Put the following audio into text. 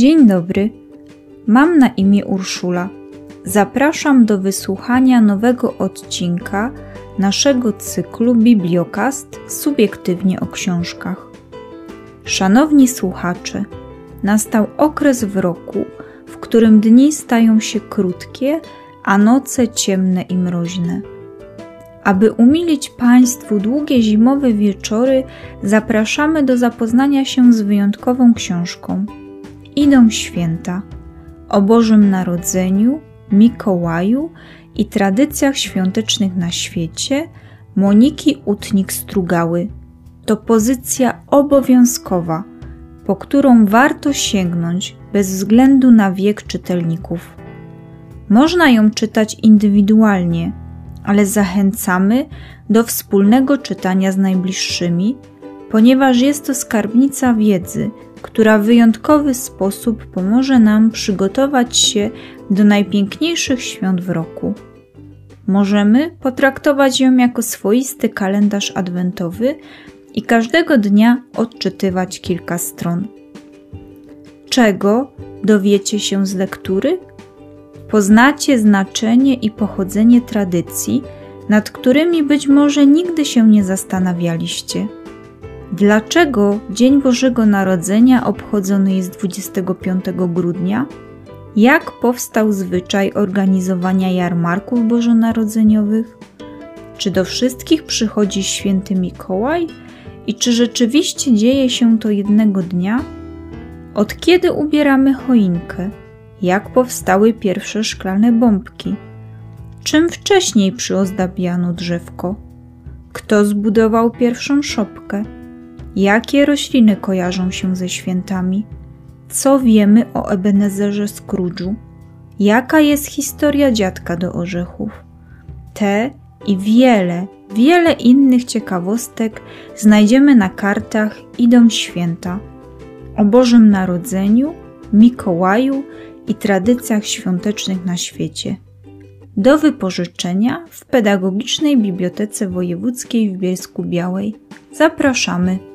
Dzień dobry. Mam na imię Urszula. Zapraszam do wysłuchania nowego odcinka naszego cyklu Bibliokast subiektywnie o książkach. Szanowni słuchacze, nastał okres w roku, w którym dni stają się krótkie, a noce ciemne i mroźne. Aby umilić Państwu długie zimowe wieczory, zapraszamy do zapoznania się z wyjątkową książką. Idą święta o Bożym Narodzeniu, Mikołaju i tradycjach świątecznych na świecie Moniki Utnik-Strugały. To pozycja obowiązkowa, po którą warto sięgnąć bez względu na wiek czytelników. Można ją czytać indywidualnie, ale zachęcamy do wspólnego czytania z najbliższymi, ponieważ jest to skarbnica wiedzy, która w wyjątkowy sposób pomoże nam przygotować się do najpiękniejszych świąt w roku. Możemy potraktować ją jako swoisty kalendarz adwentowy i każdego dnia odczytywać kilka stron. Czego dowiecie się z lektury? Poznacie znaczenie i pochodzenie tradycji, nad którymi być może nigdy się nie zastanawialiście. Dlaczego Dzień Bożego Narodzenia obchodzony jest 25 grudnia? Jak powstał zwyczaj organizowania jarmarków bożonarodzeniowych? Czy do wszystkich przychodzi święty Mikołaj? I czy rzeczywiście dzieje się to jednego dnia? Od kiedy ubieramy choinkę? Jak powstały pierwsze szklane bombki? Czym wcześniej przyozdabiano drzewko? Kto zbudował pierwszą szopkę? Jakie rośliny kojarzą się ze świętami? Co wiemy o Ebenezerze Scrooge'u? Jaka jest historia dziadka do orzechów? Te i wiele, wiele innych ciekawostek znajdziemy na kartach Idą Święta o Bożym Narodzeniu, Mikołaju i tradycjach świątecznych na świecie. Do wypożyczenia w Pedagogicznej Bibliotece Wojewódzkiej w Bielsku Białej. Zapraszamy.